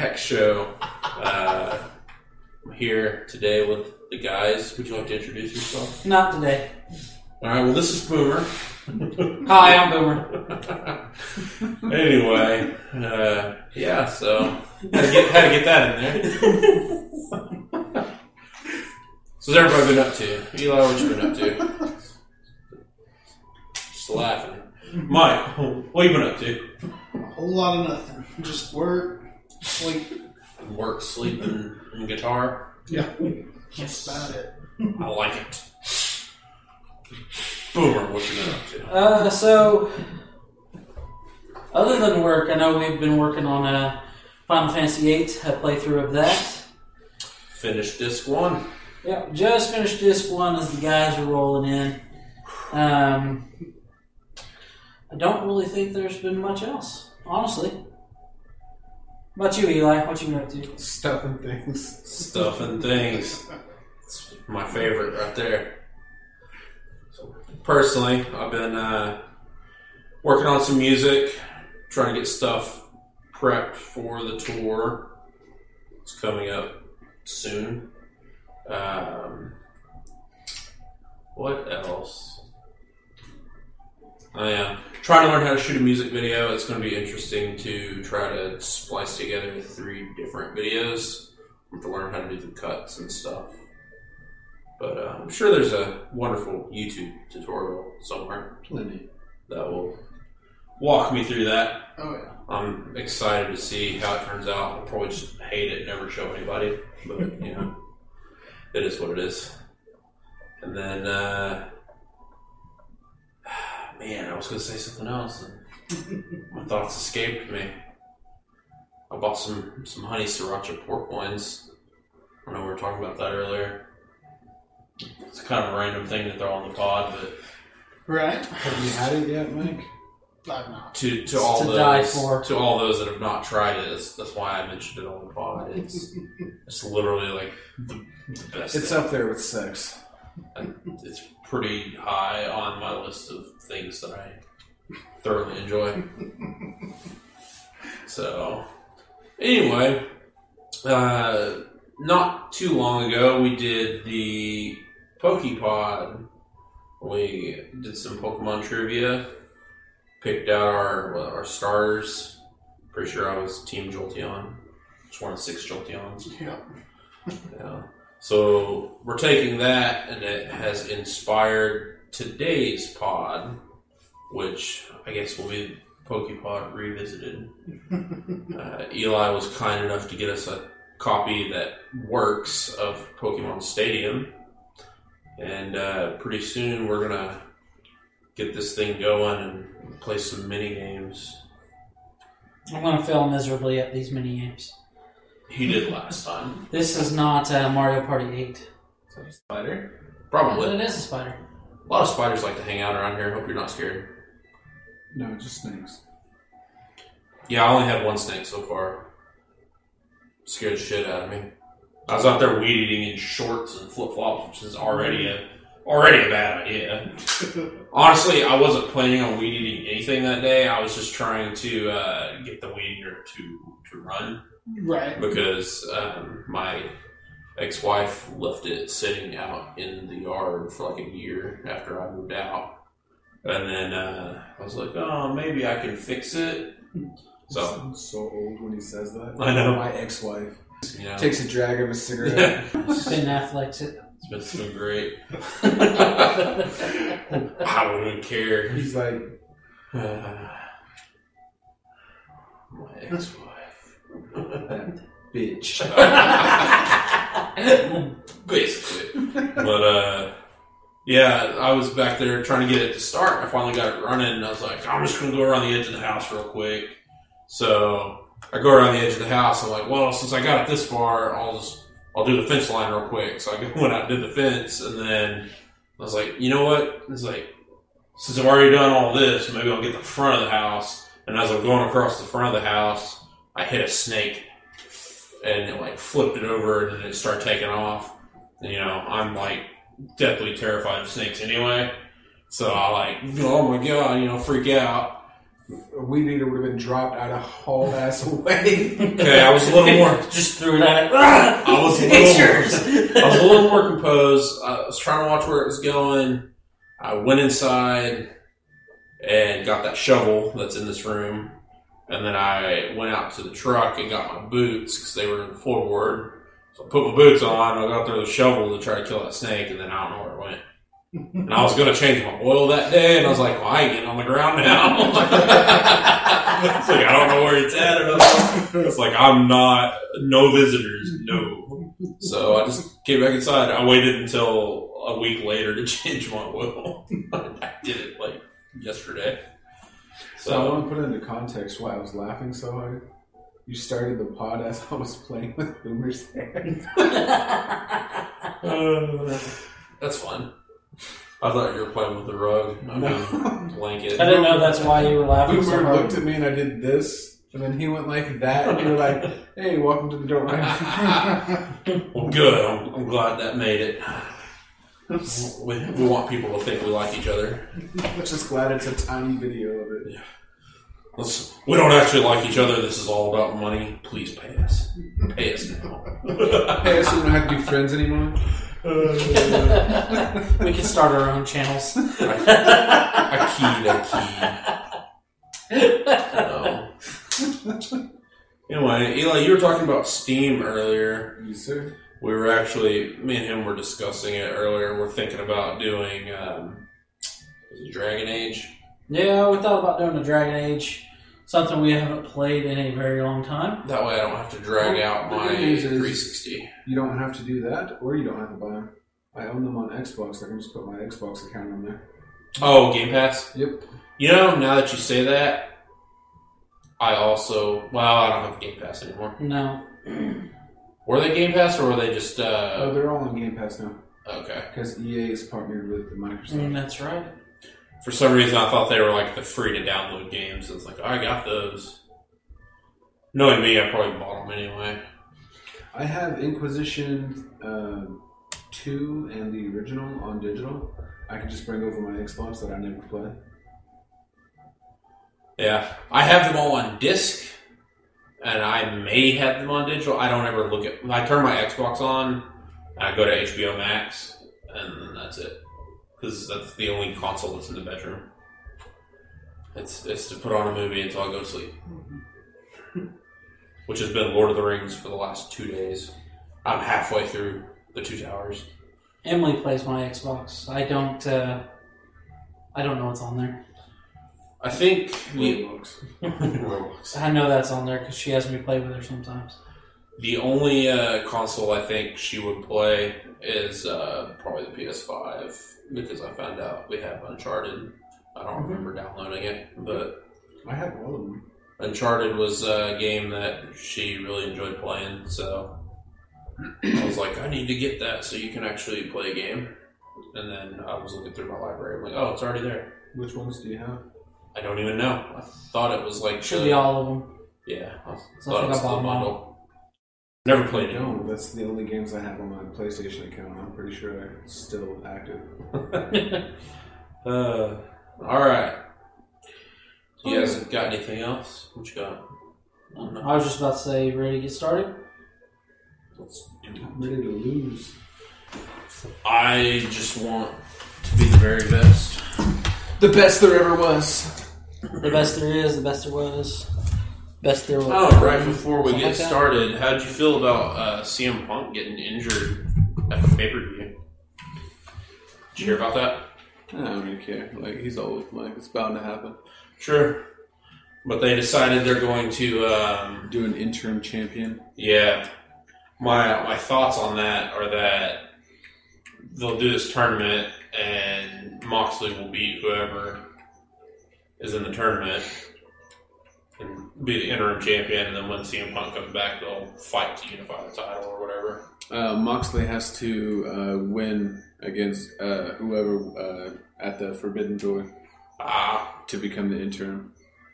Don't Write Back show. Uh, I'm here today with the guys. Would you like to introduce yourself? Not today. All right. Well, this is Boomer. Hi, I'm Boomer. anyway, uh, yeah. So had to get had to get that in there. So, what's everybody been up to? Eli, what you been up to? Just laughing. Mike, what you been up to? A whole lot of nothing. Just work, sleep. Work, sleep, and, and guitar. Yeah. That's about it. I like it. Boomer, what you been up to? Uh, so, other than work, I know we've been working on a Final Fantasy VIII, a playthrough of that. Finished disc one. Yeah, just finished disc one as the guys are rolling in. Um, I don't really think there's been much else, honestly. How about you, Eli? What you been up to? Stuff and things. Stuff and things. It's my favorite right there. So, personally, I've been uh, working on some music, trying to get stuff prepped for the tour. It's coming up soon. Um, what else? I am trying to learn how to shoot a music video. It's going to be interesting to try to splice together three different videos to learn how to do the cuts and stuff. But uh, I'm sure there's a wonderful YouTube tutorial somewhere Plenty. that will walk me through that. Oh yeah. I'm excited to see how it turns out. I'll probably just hate it, and never show anybody, but you know, it is what it is. And then, uh, man, I was gonna say something else, and my thoughts escaped me. I bought some some honey sriracha pork loins. I know we were talking about that earlier. It's kind of a random thing to throw on the pod, but Right. Have you had it yet, Mike? I've not. to to all To those die for. to all those that have not tried it, that's, that's why I mentioned it on the pod. It's it's literally like the, the best. It's thing. up there with sex. And it's pretty high on my list of things that I thoroughly enjoy. so, anyway, uh, not too long ago, we did the Pokepod. We did some Pokemon trivia, picked out our well, our starters. Pretty sure I was Team Jolteon. Just one of six Jolteons. Yeah. Yeah. So we're taking that, and it has inspired today's pod, which I guess will be Pokepod revisited. uh, Eli was kind enough to get us a copy that works of Pokemon Stadium, and uh, pretty soon we're gonna get this thing going and play some mini games. I'm going to fail miserably at these mini games. He did last time, This is not uh, Mario Party 8. spider. But Probably. it is a spider. A lot of spiders like to hang out around here. Hope you're not scared. No, just snakes. Yeah, I only had one snake so far. Scared the shit out of me. I was out there weed eating in shorts and flip flops, which is already a already a bad idea. Honestly, I wasn't planning on weed eating anything that day. I was just trying to uh, get the weed eater to to run Right. because um, my ex-wife left it sitting out in the yard for like a year after I moved out, and then uh, I was like, oh, maybe I can fix it. So so old when he says that. I know. My ex-wife you know, takes a drag of a cigarette. yeah, Ben Affleck's it. it's been, it's been great. I don't even care. He's like, Uh, my ex-wife. bitch. Basically. But uh yeah, I was back there trying to get it to start. I finally got it running and I was like, I'm just gonna go around the edge of the house real quick. So I go around the edge of the house, I'm like, well, since I got it this far, I'll just I'll do the fence line real quick. So I went out and did the fence and then I was like, you know what? It's like since I've already done all this, maybe I'll get the front of the house. And as I'm going across the front of the house, I hit a snake and it like flipped it over and then it started taking off. And, you know, I'm like deathly terrified of snakes anyway. So I like, oh my god, you know, freak out. A weed eater would have been dropped out of hauled ass away. Okay, I was a little more. Just threw it at it. I was a little- yours. I was a little more composed. I was trying to watch where it was going. I went inside and got that shovel that's in this room, and then I went out to the truck and got my boots because they were in the floorboard. So I put my boots on. I got there with a shovel to try to kill that snake, and then I don't know where it went. And I was going to change my oil that day, and I was like, well, I ain't getting on the ground now. it's like, I don't know where it's at. It's like, I'm not, no visitors, no. So I just came back inside. I waited until a week later to change my oil. I did it like yesterday. So I So, want to put into context why I was laughing so hard. You started the pod as I was playing with Boomer's hair. uh, that's fun. I thought you were playing with the rug. I mean, No. blanket. I didn't know that's why you were laughing so Boomer hard. looked at me and I did this, and then he went like that, and you were like, "Hey, welcome to the Don't Mind." Well, good. I'm, I'm glad that made it. We, we want people to think we like each other. I'm just glad it's a tiny video of it. Let's, we don't actually like each other. This is all about money. Please pay us. Pay us now. Hey, so we don't have to be friends anymore. we can start our own channels. I keyed, I keyed. No. Anyway, Eli, you were talking about Steam earlier. You sir? We were actually, me and him were discussing it earlier. We're thinking about doing, um, is it Dragon Age? Yeah, we thought about doing a Dragon Age, something we haven't played in a very long time. That way I don't have to drag out my is- 360. You don't have to do that, or you don't have to buy them. I own them on Xbox. I can just put my Xbox account on there. Oh, Game Pass? Yep. You know, now that you say that, I also, well, I don't have Game Pass anymore. No. Were they Game Pass or were they just, oh, uh, they're all on Game Pass now okay. because EA is partnered with Microsoft. Mm, that's right. For some reason, I thought they were like the free to download games. It's like, I got those. Knowing me, I probably bought them anyway. I have Inquisition uh, 2 and the original on digital. I can just bring over my Xbox that I never play. Yeah, I have them all on disc, and I may have them on digital. I don't ever look at. I turn my Xbox on, I go to HBO Max, and that's it. Because that's the only console that's in the bedroom. It's it's to put on a movie until I go to sleep. Which has been Lord of the Rings for the last two days. I'm halfway through the Two Towers. Emily plays my Xbox. I don't. Uh, I don't know what's on there. I think the, Roblox. I know that's on there because she has me play with her sometimes. the only uh, console I think she would play is uh, probably the PS5 because I found out we have Uncharted. I don't remember downloading it, but I have all of them. Uncharted was a game that she really enjoyed playing. So I was like, I need to get that so you can actually play a game. And then I was looking through my library. I'm like, oh, it's already there. Which ones do you have? I don't even know. I thought it was like Should the- be all of them. Yeah, I thought I it was the bought them bundle. Never played it. No, that's the only games I have on my PlayStation account. I'm pretty sure it's still active. uh, all right. You guys got anything else? What you got? I was just about to say, ready to get started? Let's do it. I'm ready to lose. I just want to be the very best. The best there ever was. The best there is, the best there was, best there was. Oh, right before we Something get like that. started, how'd you feel about uh, CM Punk getting injured at the pay per view? Did you hear about that? I don't really care. Like he's old. Like it's bound to happen. Sure. But they decided they're going to, um, Do an interim champion. yeah. My my thoughts on that are that they'll do this tournament and Moxley will beat whoever is in the tournament and be the interim champion, and then when CM Punk comes back, they'll fight to unify the title or whatever. Uh, Moxley has to uh, win against uh, whoever uh, at the Forbidden Door Ah, to become the interim,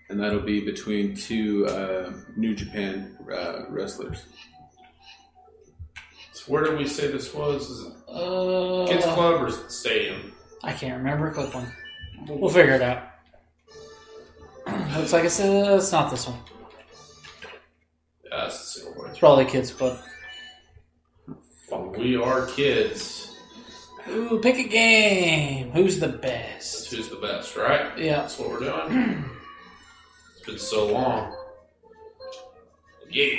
and that'll be between two uh, New Japan uh, wrestlers. so where did we say this was? Is it Uh, Kids Club or Stadium? I can't remember. Click one. We'll figure it out. Looks like it's, uh, it's not this one. Yeah, that's the single player. It's probably Kids Club. We are kids. Ooh, pick a game. Who's the best? Who's the best, right? Yeah. That's what we're doing. it's been so long. Yeah.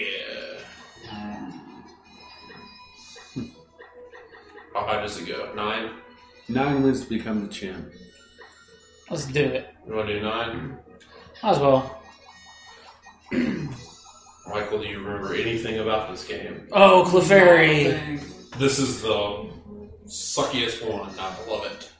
How high does it go? Nine? Nine wins to become the champ. Let's do it. You want to do nine? Might as well. Michael, do you remember anything about this game? Oh, Clefairy. This is the suckiest one. I love it.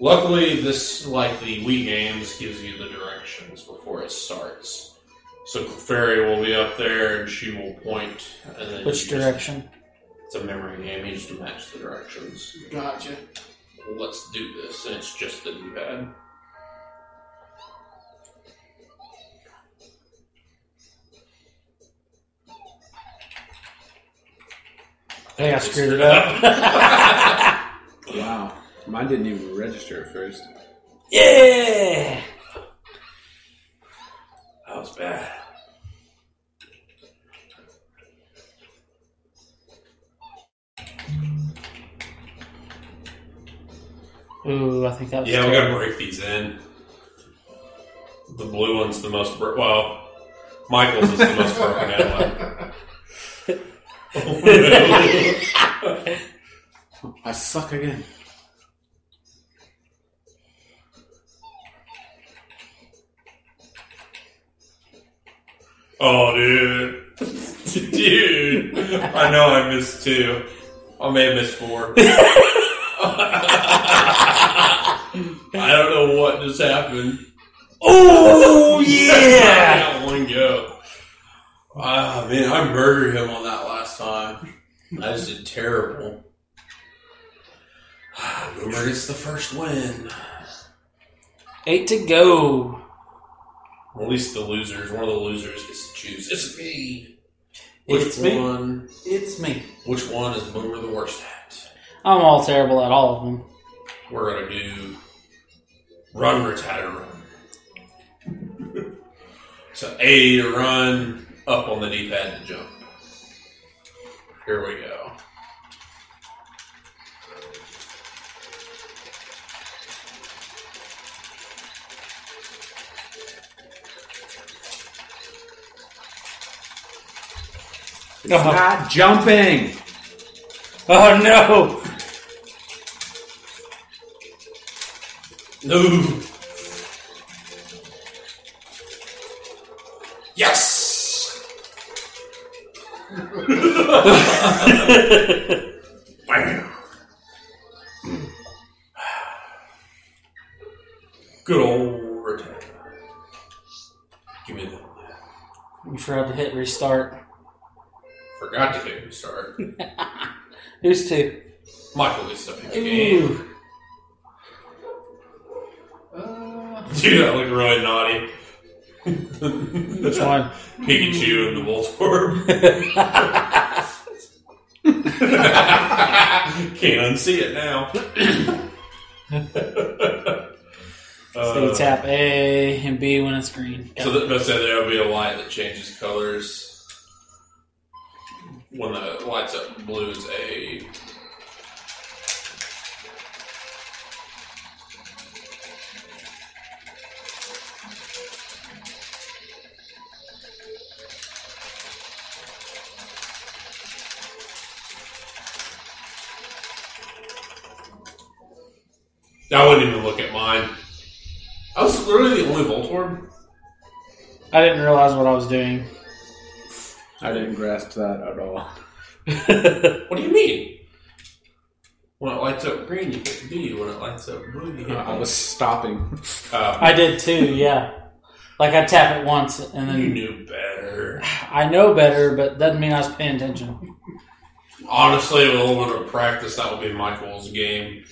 Luckily, this, like the Wii games, gives you the directions before it starts. So Fairy will be up there, and she will point, and then Which you just- direction? it's a memory game. You just match the directions. Gotcha. Let's do this, and it's just the D-pad. Hey, I screwed it up. Wow. Mine didn't even register at first. yeah. That was bad. Ooh, I think that was. Yeah, we gotta break these in. The blue one's the most bro- well. Michael's is the most broken in one. I suck again. oh, dude, dude! I know I missed two. I may have missed four. I don't know what just happened. Oh yeah! I got one go. Ah, man, I murdered him on that last time. I just did terrible. Boomer gets the first win. Eight to go. At least the losers, one of the losers gets to choose. It's me. Which It's me. one? It's me. Which one is Boomer the worst at? I'm all terrible at all of them. We're gonna do run, retire, run. so A to run, up on the D-pad to jump. Here we go. It's uh-huh. not jumping. Oh no! No. Yes. Bam. Good old retire. Give me that. You forgot to hit restart. Forgot to hit restart. Who's two? Michael is to pick a game. Ooh. Uh, Dude, that looked really naughty. Which one? Pikachu and the Voltorb. Can't unsee it now. So you tap A and B when it's green. so that, let's say there'll be a light that changes colors. When the light's up blue is A. I wouldn't even look at mine. I was literally the only Voltorb. I didn't realize what I was doing. I didn't grasp that at all. What do you mean? When it lights up green, you hit B. When it lights up blue, you hit I B. was stopping. Uh, I did too, yeah. Like I tap it once and then. you then knew better. I know better, but doesn't mean I was paying attention. Honestly, with a little bit of practice, that would be Michael's game.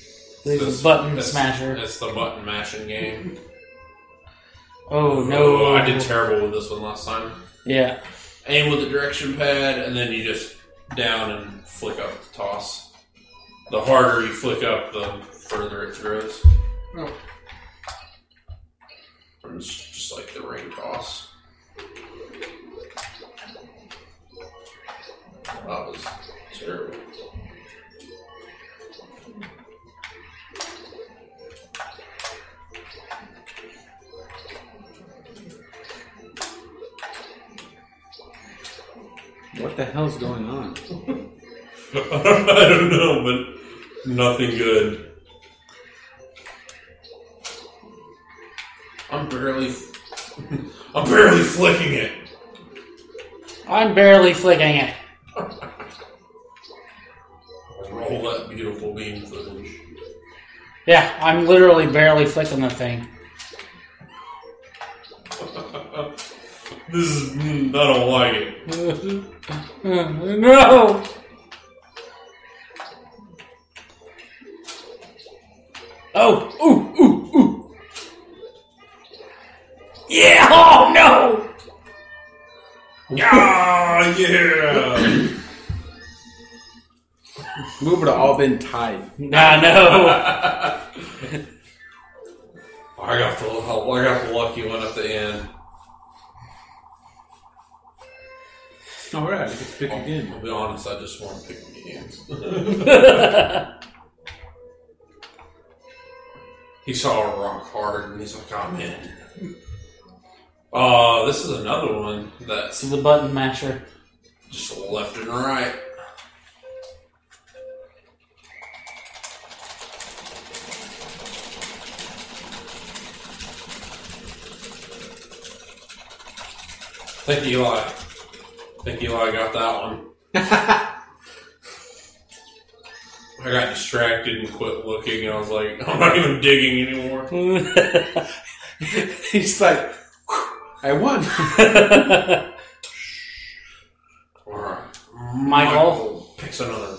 He's This- a button that's- smasher. It's the button mashing game. Oh no! Oh, I did terrible with this one last time. Yeah, Aim with the direction pad, and then you just down and flick up to toss. The harder you flick up, the further it throws. Oh. It's just like the ring toss. That was terrible. What the hell's going on? I don't know, but nothing good. I'm barely, I'm barely flicking it. I'm barely flicking it. Roll that beautiful beam footage. Yeah, I'm literally barely flicking the thing. This is, mm, I don't like it. no! Oh, ooh, ooh, ooh. Yeah, oh no! Yeah! yeah. We would have all been tied. Nah, no. I got the, I got the lucky one at the end. All right, I get to pick again. I'll be honest, I just want to pick the games. he saw a rock hard and he's like, oh man. Uh, this is another one that's This is the button masher. just left and right. Thank you, Eli. Think Eli I got that one. I got distracted and quit looking, and I was like, I'm not even digging anymore. He's like, I won. Alright. Michael. picks another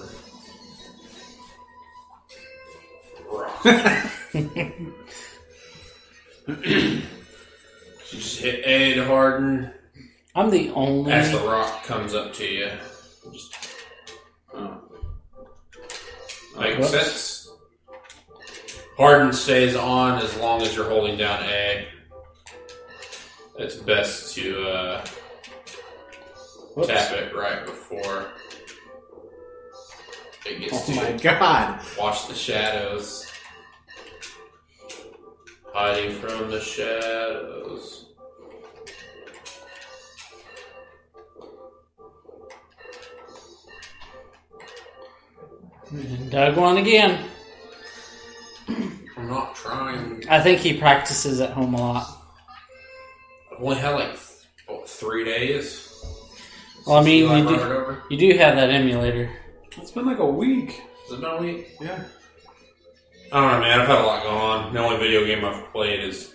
rock. you just hit A to harden. I'm the only. As the rock comes up to you. Just Oh. Makes Whoops. sense. Harden stays on as long as you're holding down A. It's best to uh, Whoops. tap it right before it gets Oh to my god. Watch the shadows. Hiding from the shadows. Doug won again. I'm not trying. I think he practices at home a lot. I've only had like what, three days. Well, I mean, you do- You do have that emulator. It's been like a week. Has it been a week? Yeah. I don't know, man. I've had a lot going on. The only video game I've played is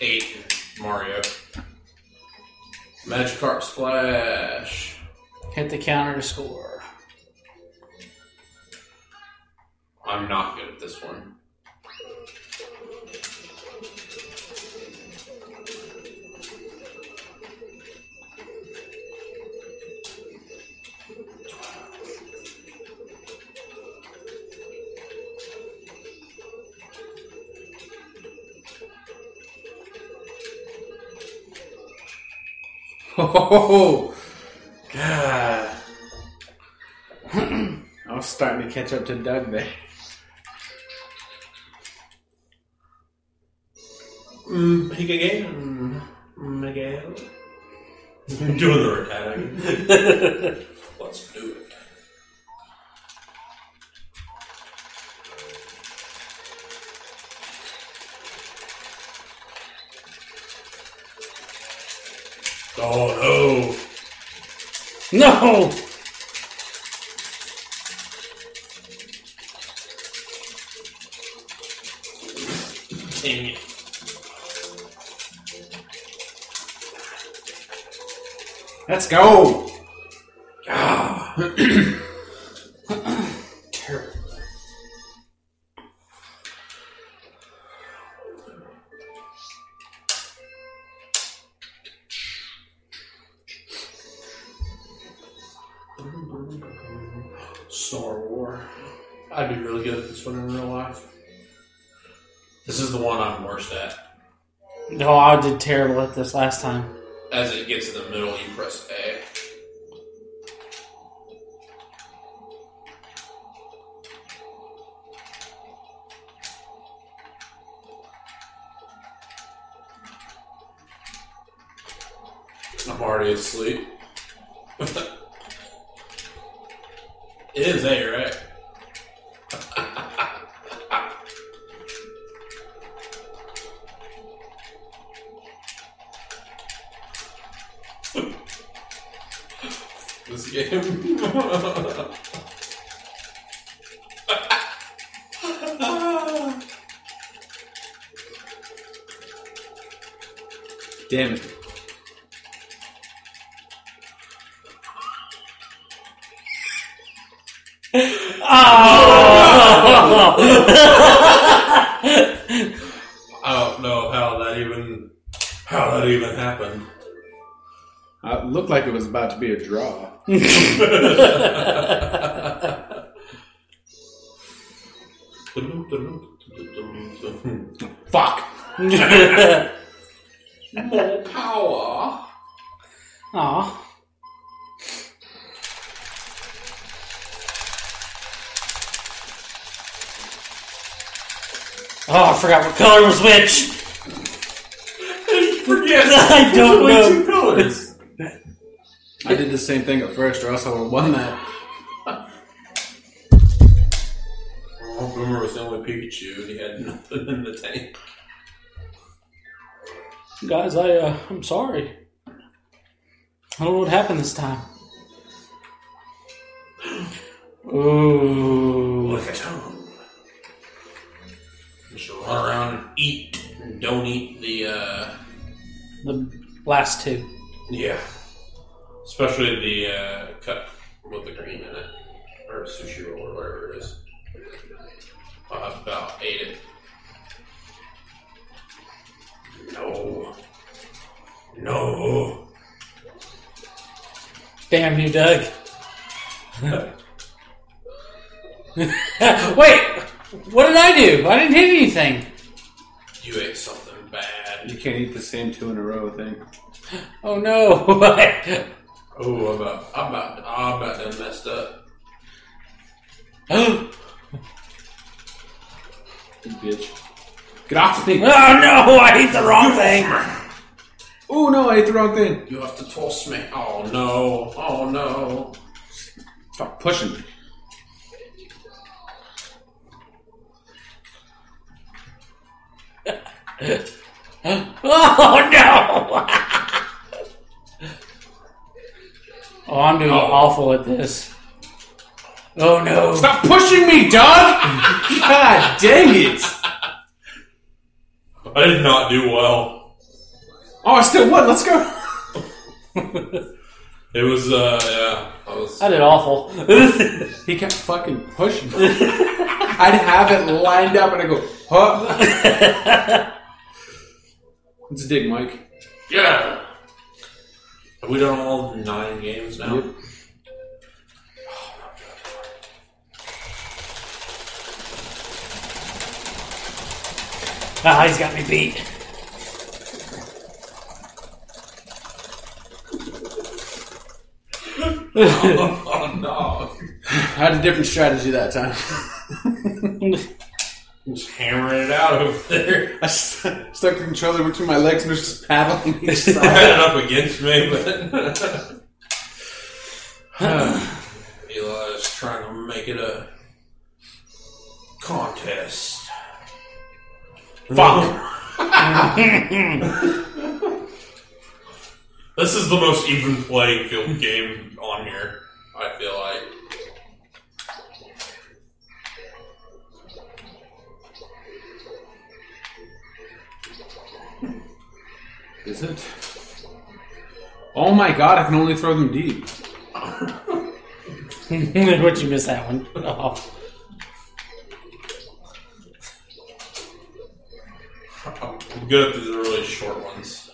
eight and Mario. Magikarp Splash. Hit the counter to score. I'm not good at this one. Oh, God. I was starting to catch up to Doug there. Mm, pick again. Miguel. Do the Rattata. Let's do it. Oh No! no! Let's go. Ah. Terrible. Star War. I'd be really good at this one in real life. This This is the one I'm worst at. No, I did terrible at this last time. As it gets in the middle, you press A. I'm already asleep. it is A, right? Fuck. More power. Aw. Oh, I forgot what color was which. Forget. I don't know. Two colors. I did the same thing at first, or else I would have won that. Oh, Boomer was the only Pikachu, and he had nothing in the tank. Guys, I uh, I'm sorry. I don't know what happened this time. Ooh. Look at him. You should run around and eat, and don't eat the. uh The last two. Yeah. Especially the uh, cup with the green in it, or sushi roll, or whatever it is. I've about ate it. No. No. Damn you, Doug. Wait, what did I do? I didn't hit anything. You ate something bad. You can't eat the same two in a row thing. Oh no. Oh, I'm about, I'm about, I'm about done messed up. oh You bitch. Get off me! no, I ate the wrong thing. Oh no, I ate oh, the wrong thing. You have to toss me. Oh no. Oh no. Stop pushing me. Oh no! oh, I'm doing awful at this. Oh no! Stop pushing me, dog! God dang it! I did not do well. Oh, I still won. Let's go. It was, uh, yeah. I was. I did awful. He kept fucking pushing. me. I'd have it lined up, and I go, huh? Let's dig, Mike. Yeah. Have we done all nine games now? Yep. ah, he's got me beat. oh no. I had a different strategy that time. Just hammering it out over there. I st- stuck the controller between my legs and was just paddling each I side. had it up against me, but Eli's trying to make it a contest. Fuck. This is the most even playing field game on here. I feel like. Is it? Oh my god, I can only throw them deep. What'd you miss that one? Oh. I'm good at the really short ones.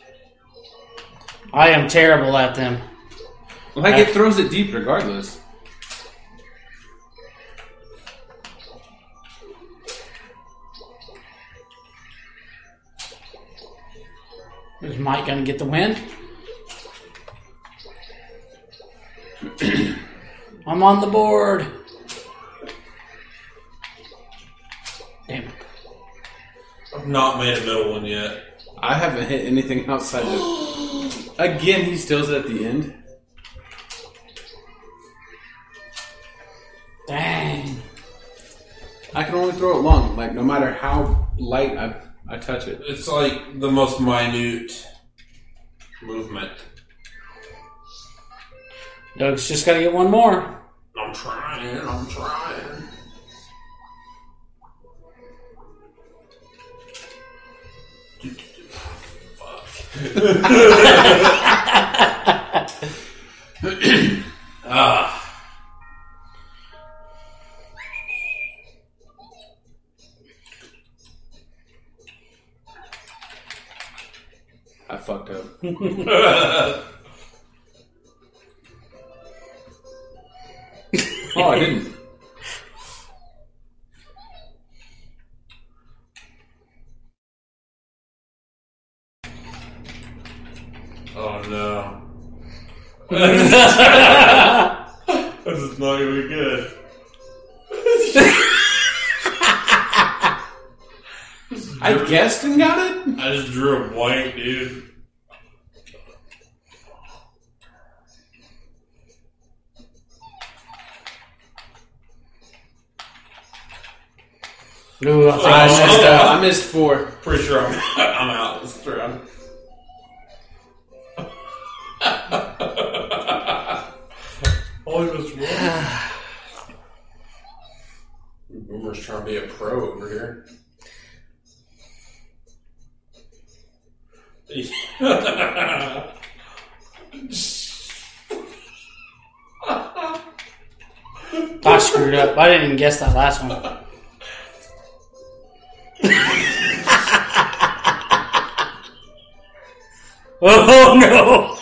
I am terrible at them. Like, it throws it deep regardless. Is Mike gonna get the win? I'm on the board. Damn. I've not made a middle one yet. I haven't hit anything outside the. Again, he steals it at the end. Dang. I can only throw it long. Like no matter how light I I touch it. It's like the most minute movement. Doug's just gotta get one more. I'm trying. I'm trying. ah. Oh, I didn't. oh no. this is not gonna be good. I guessed and got it. I just drew a blank, dude. Ooh, I think I I missed. messed up. I missed four. Pretty sure I'm, I'm out this round. Only was one. Boomer's trying to be a pro over here. I screwed up. I didn't even guess that last one. oh no!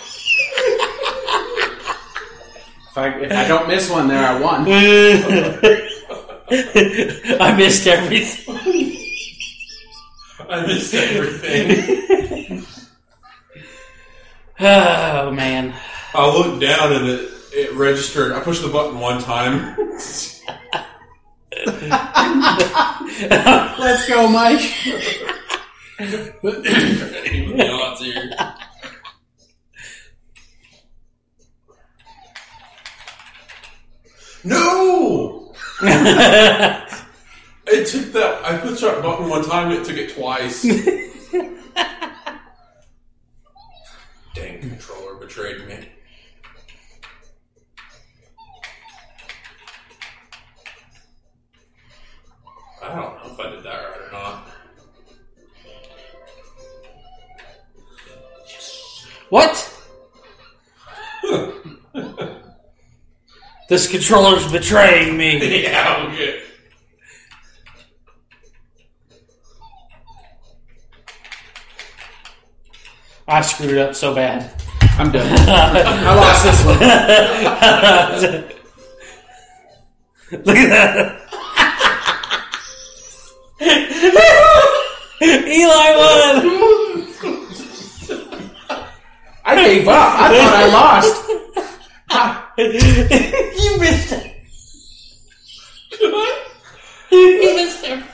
If I if I don't miss one there, I won. I missed everything. I missed everything. Oh man. I looked down and it, it registered. I pushed the button one time. Let's go, Mike. Even the odds here. No! It took that. I pushed that button one time and it took it twice. Dang, controller betrayed me. I don't know if I did that right or not. what? This controller's betraying me. yeah, okay. I screwed up so bad. I'm done. I lost this one. Look at that. Eli won. I gave up. I thought I lost. you missed it. What? You missed it.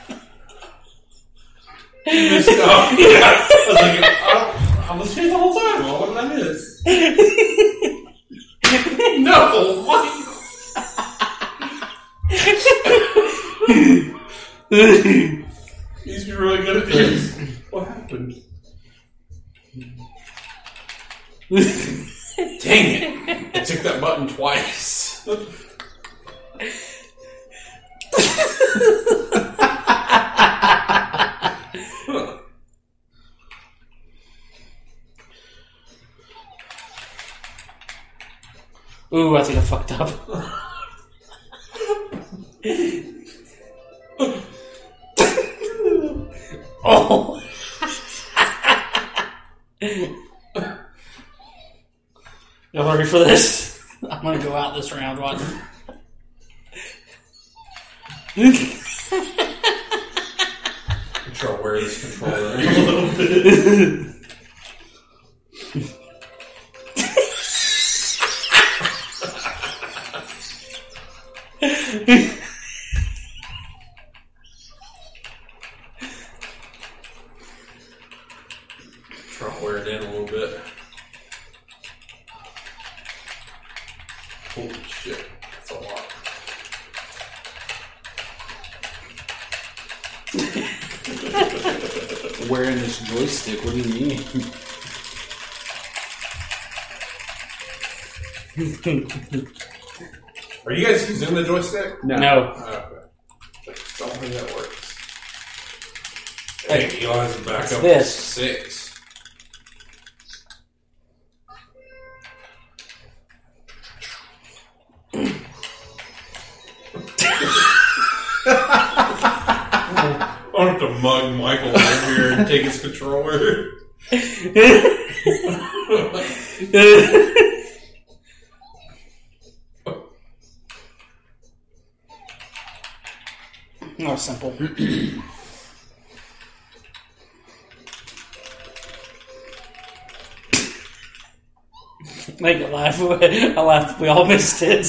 Oh, yeah. I was like, I, I was here the whole time. What did I miss? no, what? He's been really good at this. What happened? Dang it! I took that button twice. Ooh, I think I fucked up. oh. Y'all ready for this? I'm gonna go out this round. Watch. Control where is controller? a little bit. Wearing this joystick, what do you mean? Are you guys using the joystick? No. no. Oh, okay. Don't think that works. Hey, Eli's back up this? six. Mug Michael over here and take his controller. More simple. Make it laugh. I laughed. We all missed it.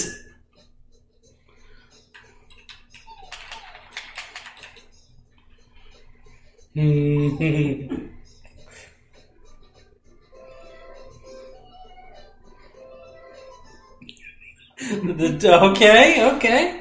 The- okay, okay.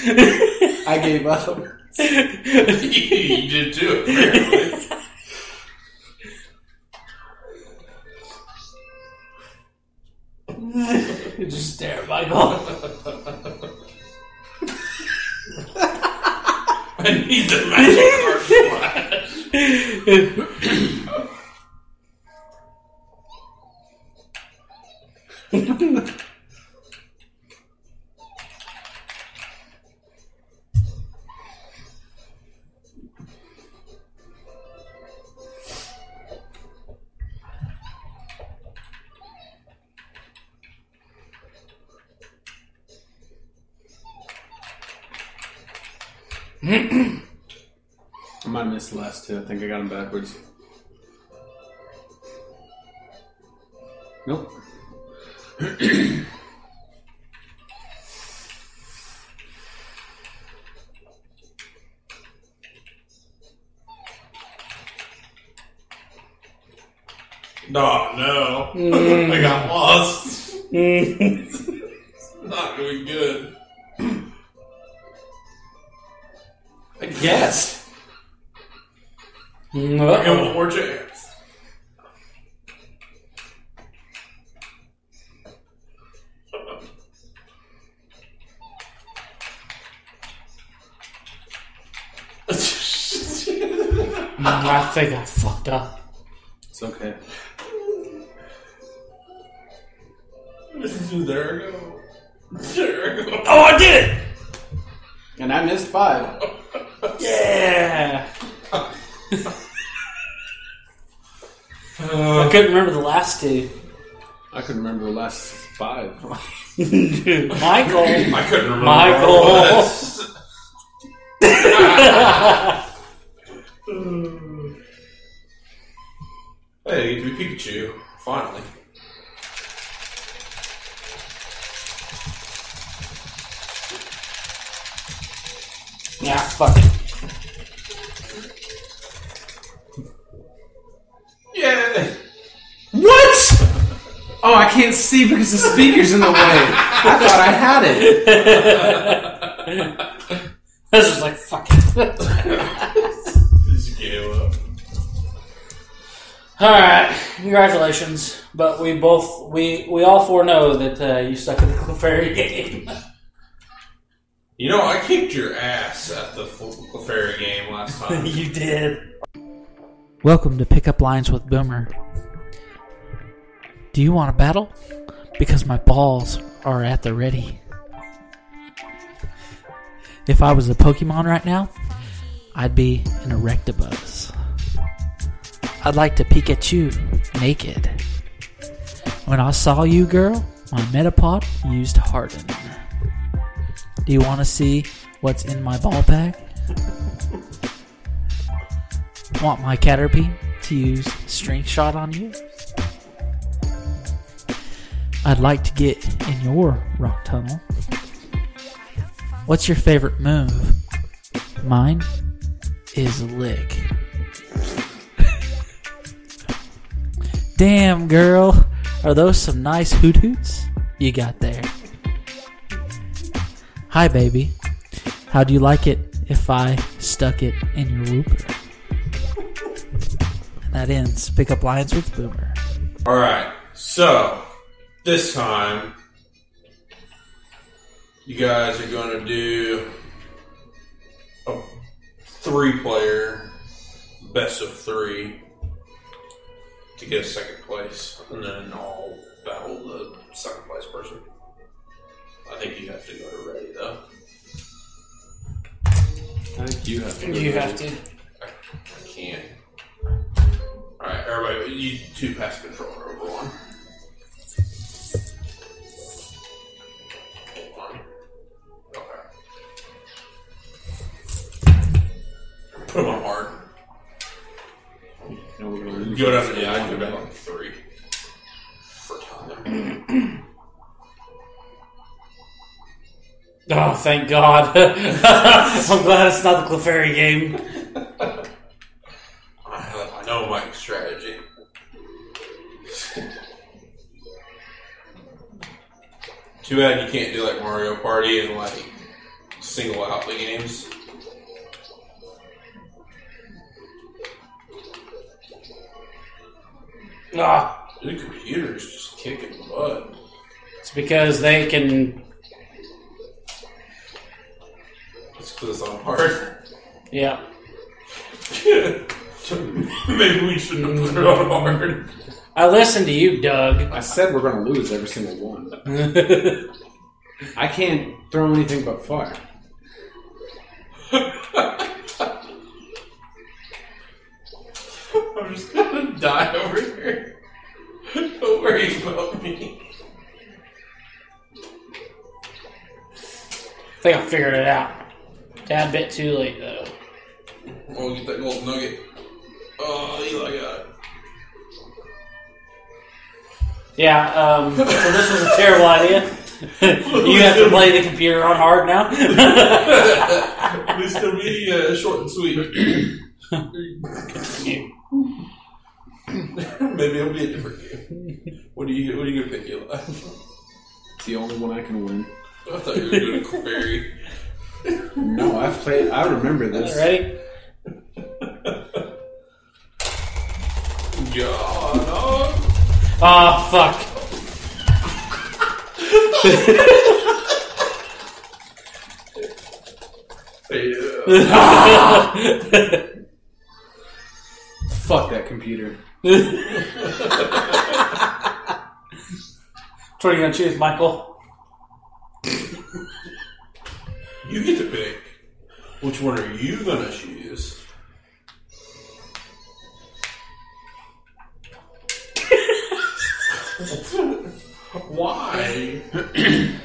I gave up. you did too, apparently. You just stare at Michael. I need the magic card flash. think I last two. I couldn't remember the last five. Michael. I couldn't remember. Michael. all this. hey, you get be Pikachu. Finally. Yeah, fuck it. Yay! What? Oh, I can't see because the speaker's in the way. I thought I had it. I was just like, fuck it. Just gave up. All right, congratulations. But we both we we all four know that uh, you suck at the Clefairy game. You know, I kicked your ass at the Clefairy game last time. you did. Welcome to Pickup Lines with Boomer. Do you want to battle? Because my balls are at the ready. If I was a Pokemon right now, I'd be an Erectabuzz. I'd like to you naked. When I saw you, girl, my Metapod used Harden. Do you want to see what's in my ball bag? Want my Caterpie to use String Shot on you? I'd like to get in your rock tunnel. What's your favorite move? Mine is lick. Damn, girl. Are those some nice hoot hoots you got there? Hi, baby. How do you like it if I stuck it in your Wooper? And that ends Pick Up Lines with Boomer. All right, so this time you guys are going to do a three-player best of three to get second place, and then I'll battle the second place person. I think you have to go to ready though. I think you have to. You have to. I can't. All right, everybody, you two pass control over one. Go down to yeah, I can go down to three for time. Oh, thank God. I'm glad it's not the Clefairy game. I, I know my strategy. Too bad you can't do like Mario Party and like single out the games. Ah, The computer's just kicking butt. it's because they can. It's because it's on hard. Yeah. Maybe we shouldn't have put it on hard. I listened to you, Doug. I said we're gonna lose every single one. I can't throw anything but fire. I'm just gonna die over here. Don't worry about me. I think I figured it out. Tad bit too late though. Oh, get that gold nugget. Oh, Eli got it. Yeah, um, so this was a terrible idea. you have to play the computer on hard now. Will be uh, short and sweet. Maybe it'll be a different game. What do you What are you gonna pick, Eli? It's the only one I can win. I thought you were doing a fairy. No, I've played. I remember this. Ready? God, no. Oh fuck! Fuck that computer. Which one are you gonna choose, Michael? You get to pick. Which one are you gonna choose? Why?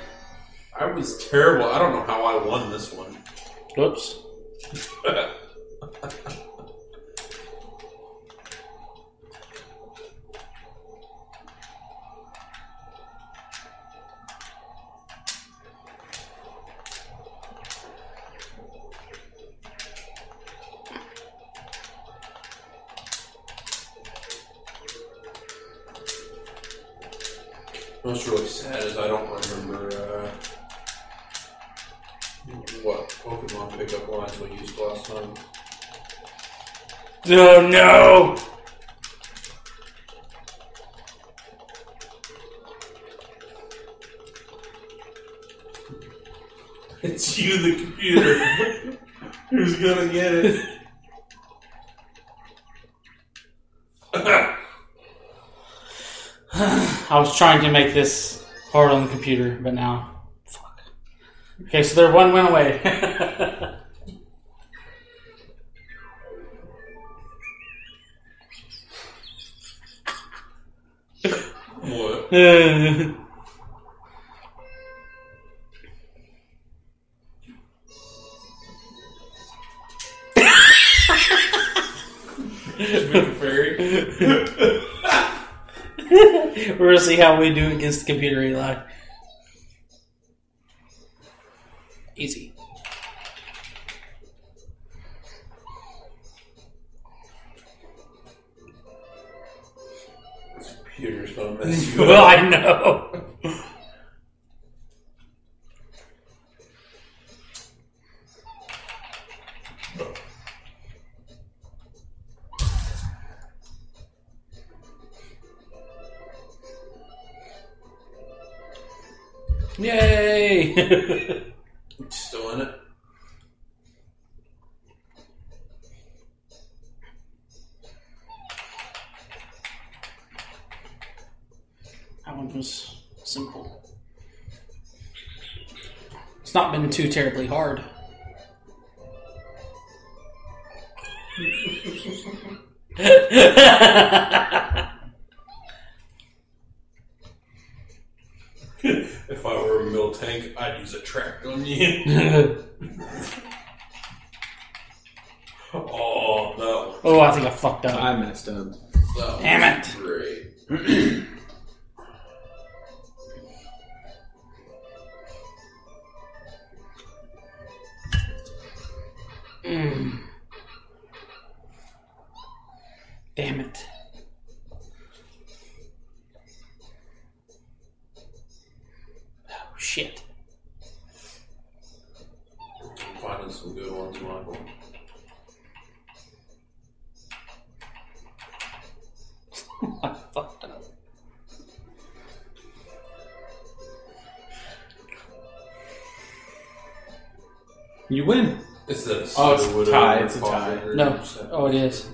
I was terrible. I don't know how I won this one. Whoops. Oh no! It's you, the computer. Who's gonna get it? I was trying to make this hard on the computer, but now, fuck. Okay, so there one went away. We're gonna see how we do against the computer, Eli. Terribly hard. If I were a Miltank, I'd use Attract on you. oh, no! oh, I think I fucked up. I messed up. one. That Damn win. Is that a Oh, it's a soda tie, or it's a coffee tie. or No. something? Oh, it is.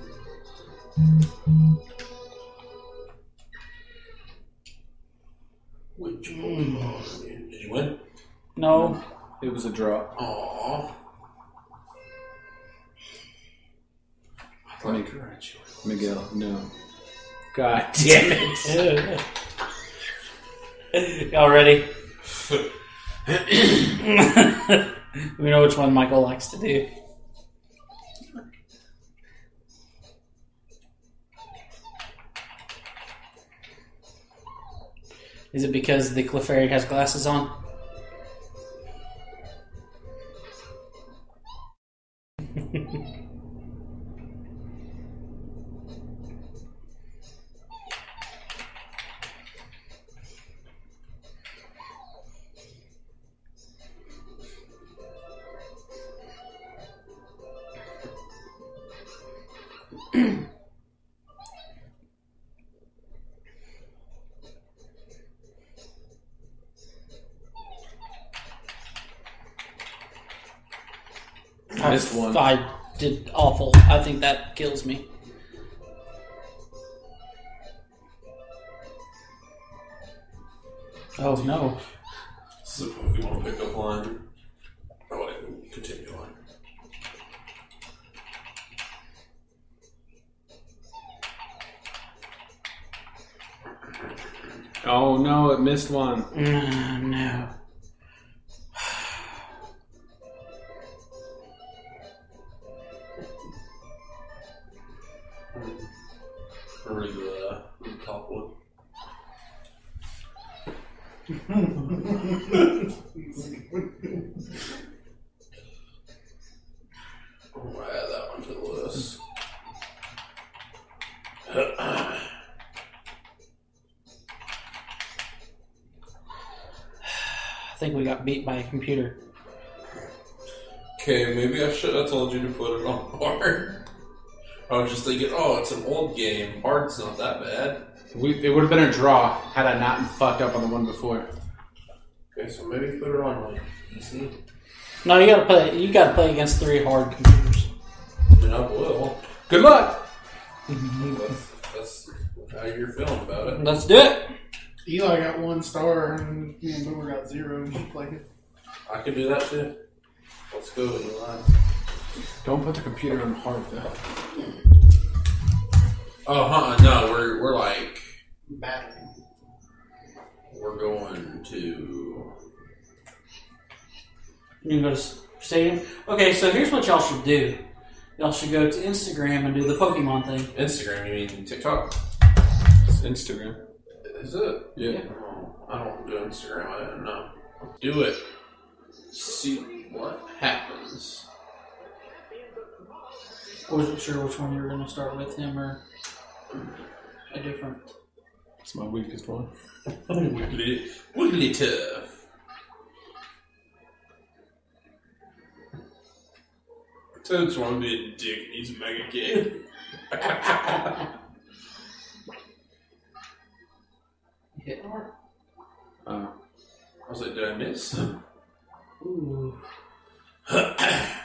Which Pokemon? Did you win? No. It was a draw. Aww. I thought you were Miguel, no. God damn it. Y'all ready? we know which one Michael likes to do. Is it because the Clefairy has glasses on? I did awful. I think that kills me. Oh no. This is a Pokemon pickup line. Oh, wait, continue on. Oh no, it missed one. Mm, no. I think we got beat by a computer. Okay, maybe I should have told you to put it on hard. I was just thinking, oh, it's an old game. Hard's not that bad. We, it would have been a draw had I not fucked up on the one before. Okay, so maybe put it on like easy. No, you gotta play. You gotta play against three hard computers. I mean, I will. Good luck. That's, that's how you're feeling about it. Let's do it. Eli got one star and me and Boomer got zero. and she played it. I can do that too. Let's go, Eli. Don't put the computer on hard though. Oh, huh? No, we're we're like Battling. we're going to. You can go to s- stadium. Okay, so here's what y'all should do. Y'all should go to Instagram and do the Pokemon thing. Instagram, you mean TikTok? It's Instagram. Is it? Yeah. Oh, I don't do Instagram. I don't know. Do it. See what happens. I wasn't sure which one you were going to start with, him or a different. It's my weakest one. Wiggly, Wigglytuff. Toad's want to be a dick. and He's a mega kid. Hit hard. Uh, I was like, did I miss? Ooh. I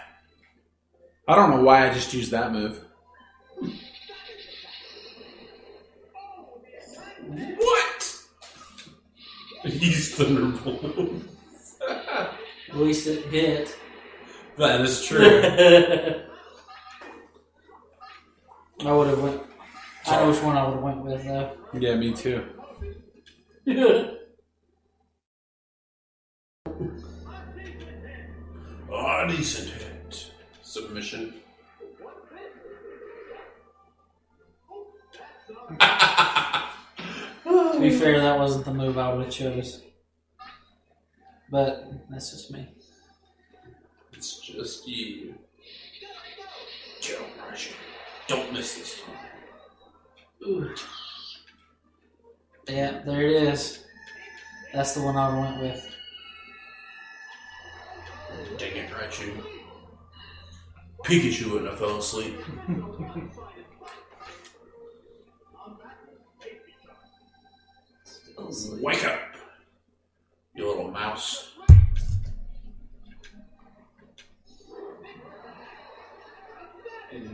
don't know why I just used that move. what? He's Thunderbolt. At least it hit. That is true. I would have went. I know which one I would have went with though. Yeah, me too. oh, decent hit. Submission. to be fair, that wasn't the move I would have chose. But that's just me. It's just you. Rush. Don't miss this time. Ooh. Yeah, there it is. That's the one I went with. Dang it, Raichu. Pikachu wouldn't have fell asleep. Wake up, you little mouse.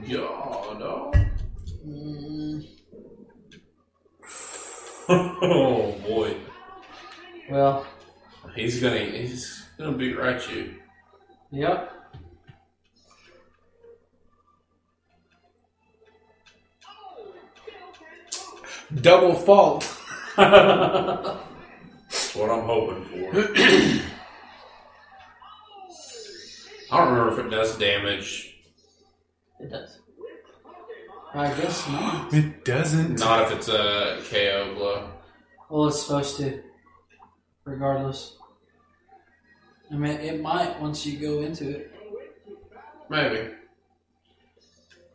Yeah, no. Mm, oh boy, well, he's gonna he's gonna beat Raichu. yep. Double fault. That's what I'm hoping for. I don't remember if it does damage. It does. I guess not. It doesn't. Not if it's a KO blow. Well, it's supposed to, regardless. I mean, it might once you go into it. Maybe.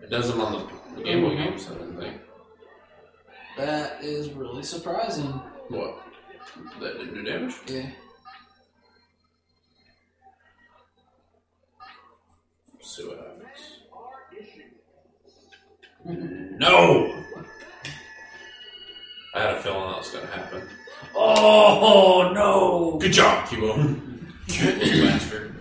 It doesn't on the, the Game Boy Mhm. games, I don't think. That is really surprising. What? That didn't do damage? Yeah. see what happens. No! I had a feeling that was going to happen. Oh no! Good job, you bastard.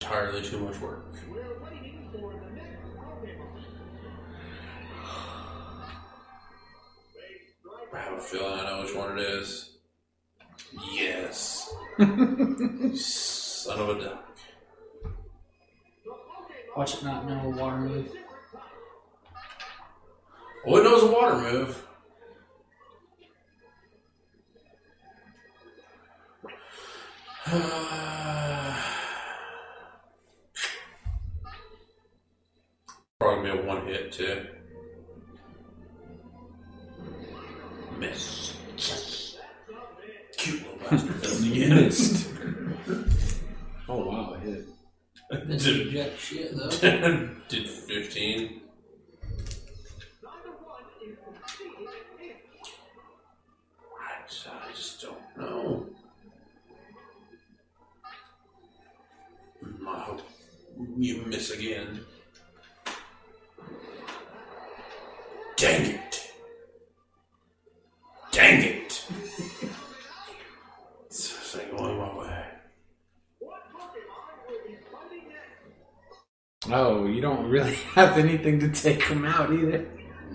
Entirely too much work. I have a feeling I know which one it is. Son of a duck. Watch it not know a water move. Oh, it knows a water move. Probably be a one hit too. Miss. Cute little bastard does it again. Missed. oh wow, I hit. This Did- is jack shit though. Did 15. I just, I just don't know. I hope you miss again. Dang it! Dang it. Oh, you don't really have anything to take him out either.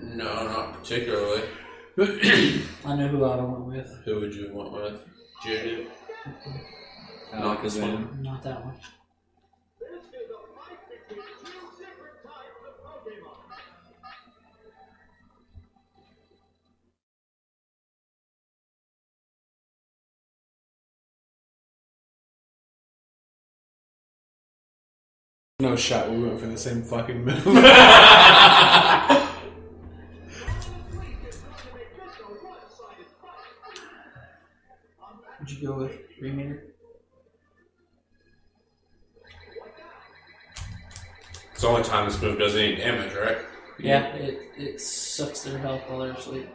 No, not particularly. I know who I went with. Who would you want with? Judy? Not this one. Not that one. No shot. We went for the same fucking move. Would you go with Dream Eater? It's the only time this move does any damage, right? Yeah, it, it sucks their health while they're asleep.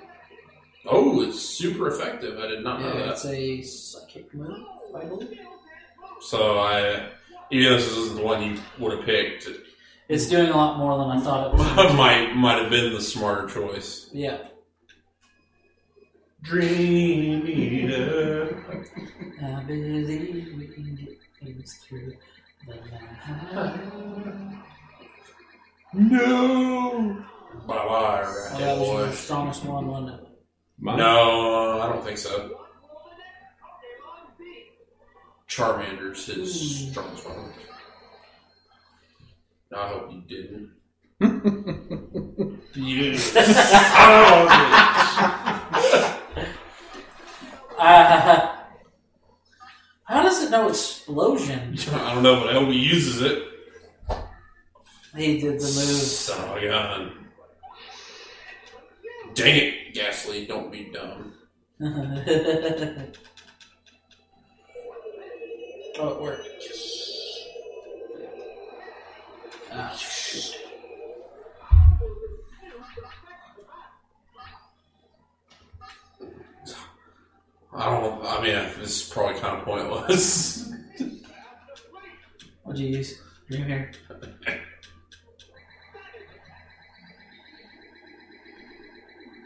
Oh, it's super effective. I did not know Yeah, that. it's a psychic move, I believe. So I, even though this isn't the one you would have picked, It's doing a lot more than I thought it was. might might have been the smarter choice. yeah. Dream Eater. I believe we can get things through the night. No. Bye bye, Oh, that was boy. strongest one, wasn't it? No, I don't think so. Charmander's his strongest one. I hope you didn't. you son Uh, how does it know explosion? I don't know, but I hope he uses it. He did the Son of a gun. Dang it, Gastly, don't be dumb. Oh, it worked. Ah, shit. I don't. I mean, this is probably kind of pointless. What'd you use? Dream Eater.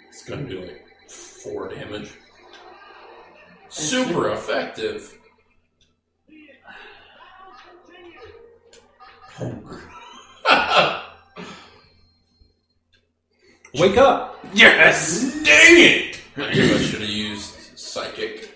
It's gonna do like four damage. Super effective. Wake up! yes! Dang it! I knew I should have used psychic.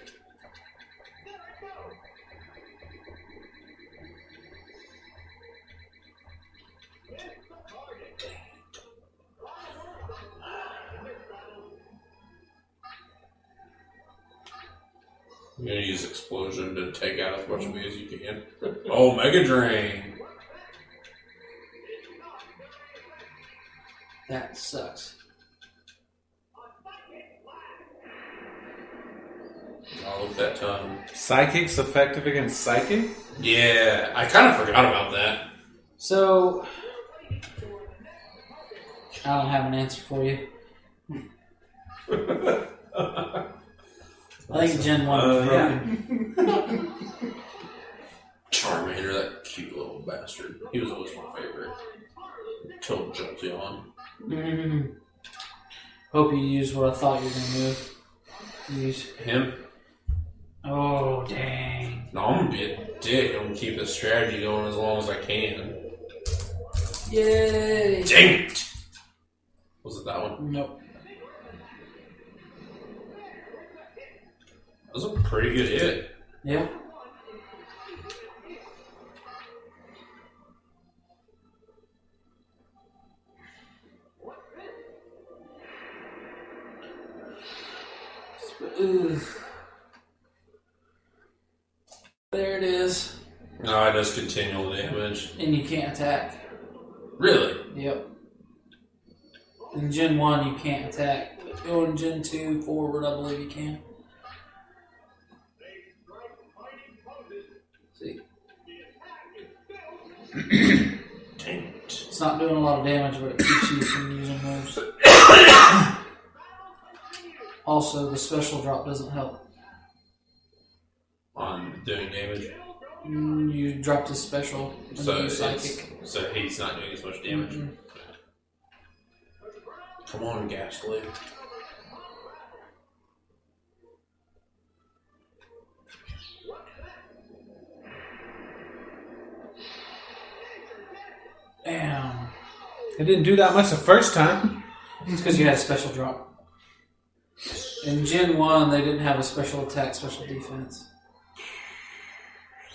I'm gonna use explosion to take out as much of me as you can. Oh, Mega Drain! That sucks. Oh, look at that tongue. Psychic's effective against psychic? Yeah, I kind of forgot about that. So, I don't have an answer for you. I think Gen 1 was Uh, yeah. broken. Charmander, that cute little bastard. He was always my favorite. Until Jolteon. Mhm. Hope you use what I thought you were going to move. Use. Him? Oh, dang. No, I'm gonna be a dick. I'm gonna keep this strategy going as long as I can. Yay! Dang it! Was it that one? Nope. That was a pretty good hit. Yeah. Ooh. There it is. No, it does continual damage. And you can't attack. Really? Yep. In Gen 1, you can't attack. But go in Gen 2 forward, I believe you can. See, Dang it. it's not doing a lot of damage, but it keeps you from using moves. also, the special drop doesn't help. On doing damage. Mm, You dropped his special and So, you it's, psychic. so he's not doing as much damage. Mhm. Come on, Gastly. Damn. It didn't do that much the first time. It's because you had a special drop. In Gen 1, they didn't have a special attack, special defense.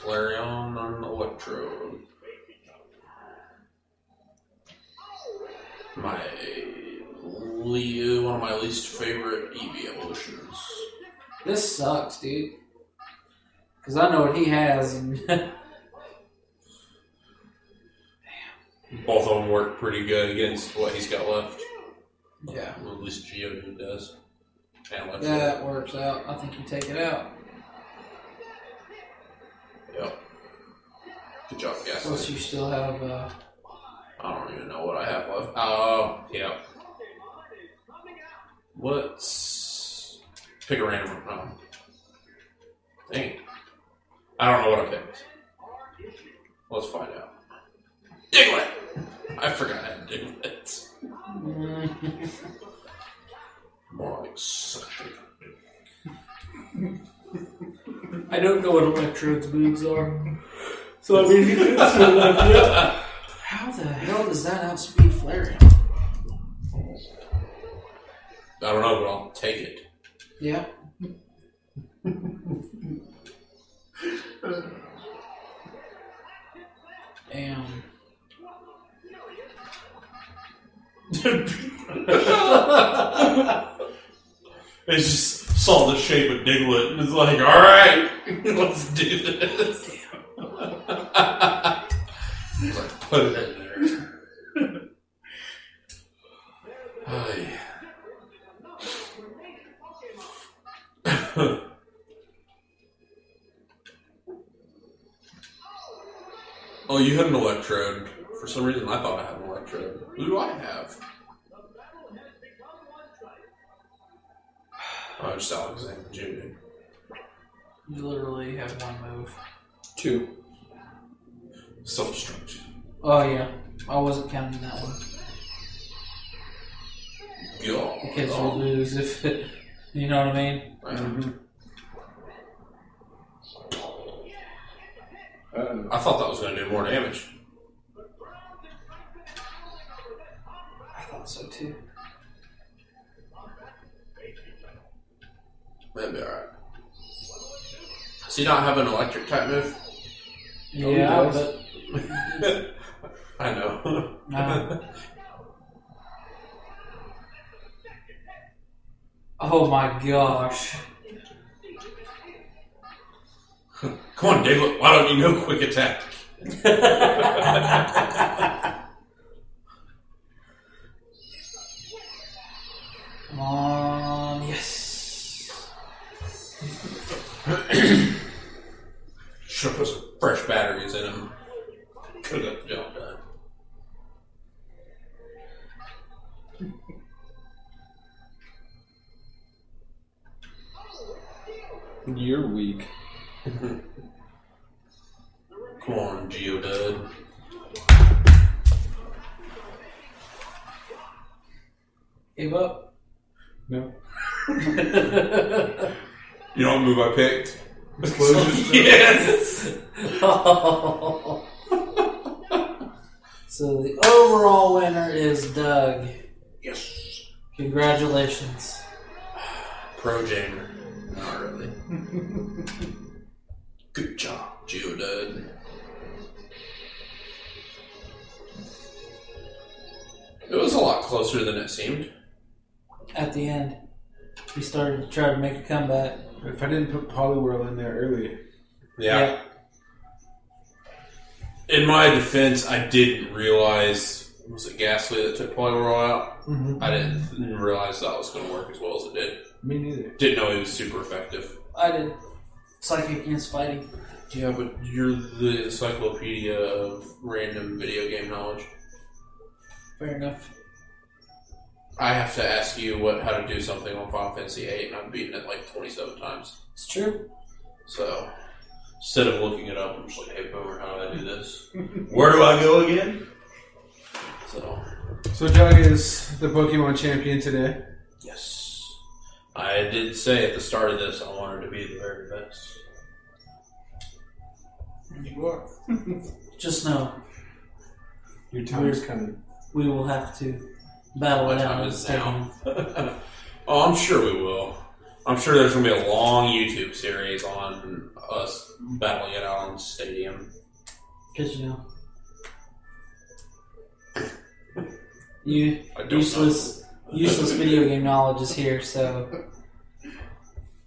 Flareon on Electrode. My le- one of my least favorite Eevee evolutions. This sucks, dude. Because I know what he has. And Both of them work pretty good against what he's got left. yeah. Well, at least Geodude does. And. Yeah, that works out. I think you take it out. Yep. Good job, Plus, Gastly. you still have. Uh, I don't even know what I have left. Oh, yeah. Let's pick a random one. No. Dang. I don't know what I picked. Let's find out. Diglett! I forgot I had Diglett. I don't know what Electrode's moves are. So I mean, you can still have it. How the hell does that outspeed Flareon? I don't know, but I'll take it. Yeah. Damn. It just saw the shape of Diglett and it's like, all right, let's do this. put it in there. Ay. oh, you had an electrode. For some reason, I thought I had an electrode. Who do I have? Oh, just Alexander Jr. You literally have one move. Two. Self destruction. Oh yeah, I wasn't counting that one God. because you'll lose if you know what I mean. Uh, I thought that was going to do more damage. I thought so too. That'd be alright. Does he not have an electric type move? Oh, he Yeah, does. but I know. no. Oh my gosh. Come on, Diglett. Why don't you know quick attack? Come on, yes. Should have put some fresh batteries in him. Could have got the job done. you're weak. Come on, Geodude. Give up. No. You know what move I picked? Explosion. yes! so the overall winner is Doug. Yes. Congratulations. Pro Jamer. Not really. Good job, Geodude. It was a lot closer than it seemed. At the end, he started to try to make a comeback. If I didn't put Poliwhirl in there early, Yeah. In my defense, I didn't realize was it Gastly that took Poliwhirl out. mm-hmm. I didn't, didn't realize that was going to work as well as it did. me neither. Didn't know he was super effective. I did. Psychic against fighting. Yeah, but you're the encyclopedia of random video game knowledge. Fair enough. I have to ask you what how to do something on Final Fantasy VIII, and I've beaten it like 27 times. It's true. So instead of looking it up, I'm just like, hey, Boomer, how do I do this? Where do I go again? So, So Doug is the Pokemon champion today. yes. I did say at the start of this I wanted to be the very best. You are. Just know, Your time's coming. we will have to battle My it out time the is stadium. now. oh, I'm sure we will. I'm sure there's gonna be a long YouTube series on us battling it out on the stadium. Because you know, you I don't useless useless video game knowledge is here. So.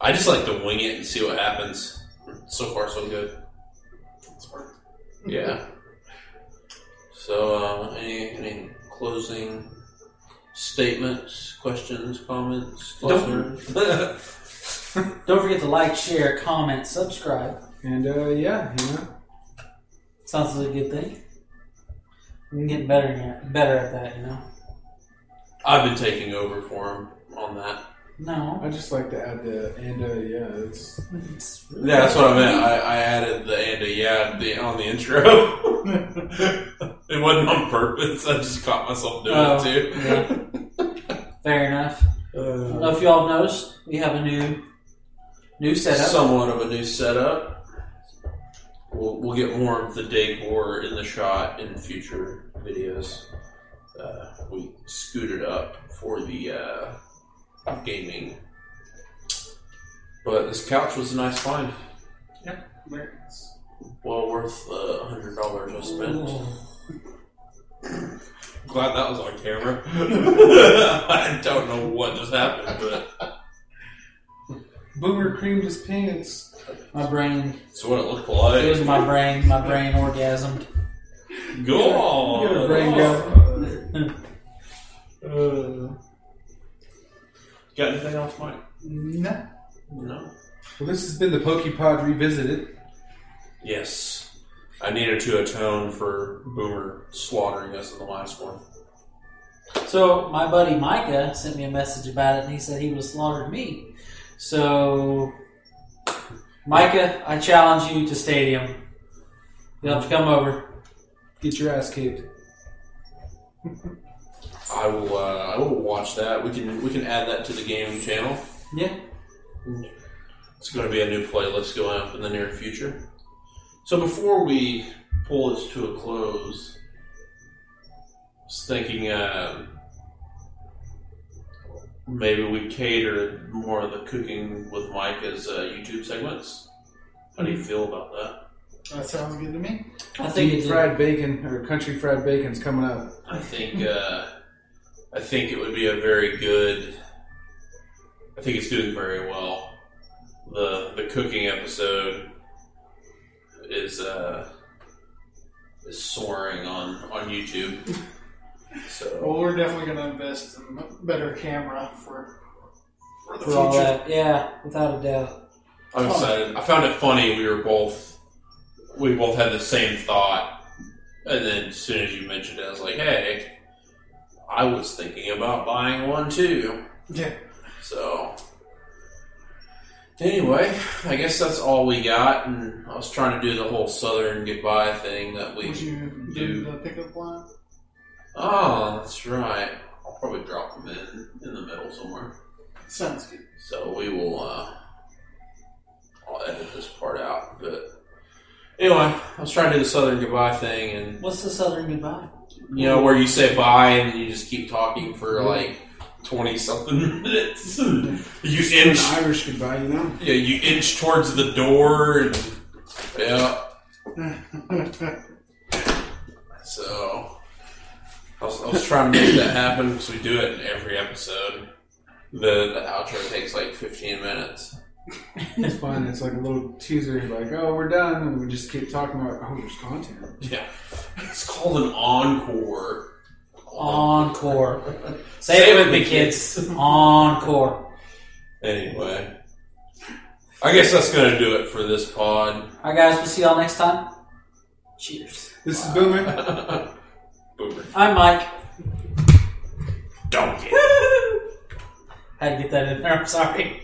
I just like to wing it and see what happens. So far, so good. Yeah. So, uh, any, any closing statements, questions, comments, Don't- concerns? don't forget to like, share, comment, subscribe. And uh, yeah, you know, Sounds like a good thing. I'm getting better at better at that. You know. I've been taking over for him on that. No. I just like to add the and uh, yeah, it's It's Yeah, that's what I meant. I, I added the and a yeah the, on the intro. it wasn't on purpose. I just caught myself doing Oh, it too. yeah. Fair enough. I don't know if y'all noticed, we have a new new setup. Somewhat of a new setup. We'll, we'll get more of the decor in the shot in future videos. Uh, we scooted up for the uh, gaming. But this couch was a nice find. Very nice. Well worth the hundred dollars I spent. Glad that was on camera. I don't know what just happened, but Boomer creamed his pants. My brain, it's what it looked like. it was like. my brain. My brain orgasmed. Go on. You got a brain Uh, got anything else, Mike? No. No. Well, this has been the Pokepod Revisited. Yes. I needed to atone for Boomer slaughtering us in the last one. So my buddy Micah sent me a message about it, and he said he would have slaughtered me. So, Micah, I challenge you to stadium. You'll have to come over. Get your ass kicked. I will. Uh, I will watch that. We can. We can add that to the game channel. Yeah. It's going to be a new playlist going up in the near future. So before we pull this to a close, I was thinking uh, maybe we cater more of the cooking with Mike as uh, YouTube segments. How do you feel about that? That sounds good to me. I think fried bacon or country fried bacon's coming up. I think uh, I think it would be a very good. I think it's doing very well. The the cooking episode is uh, is soaring on on YouTube. So Well, we're definitely going to invest in a better camera for for the for all future. that. Yeah, without a doubt. I'm excited. I found it funny. We were both we both had the same thought, and then as soon as you mentioned it, I was like, "Hey, I was thinking about buying one too." Yeah. So, anyway, I guess that's all we got. And I was trying to do the whole Southern goodbye thing that we. Would you do the pickup line? Oh, that's right. I'll probably drop them in in the middle somewhere. Sounds good. So we will. uh I'll edit this part out. But anyway, I was trying to do the Southern goodbye thing, and What's the Southern goodbye? You know where you say bye and you just keep talking for like twenty something minutes. you inch An Irish goodbye, you know? Yeah, you inch towards the door, and yeah. So I was, I was trying to make that happen because we do it in every episode. The the outro takes like fifteen minutes. It's fun. It's like a little teaser, like, oh, we're done. And we just keep talking about, oh, there's content. Yeah, it's called an encore. Encore. Say it with me, kids. Encore. Anyway, I guess that's gonna do it for this pod. All right, guys. We'll see y'all next time. Cheers. This is Boomer. Boomer. I'm Mike. Don't get. Had to get that in there. I'm sorry.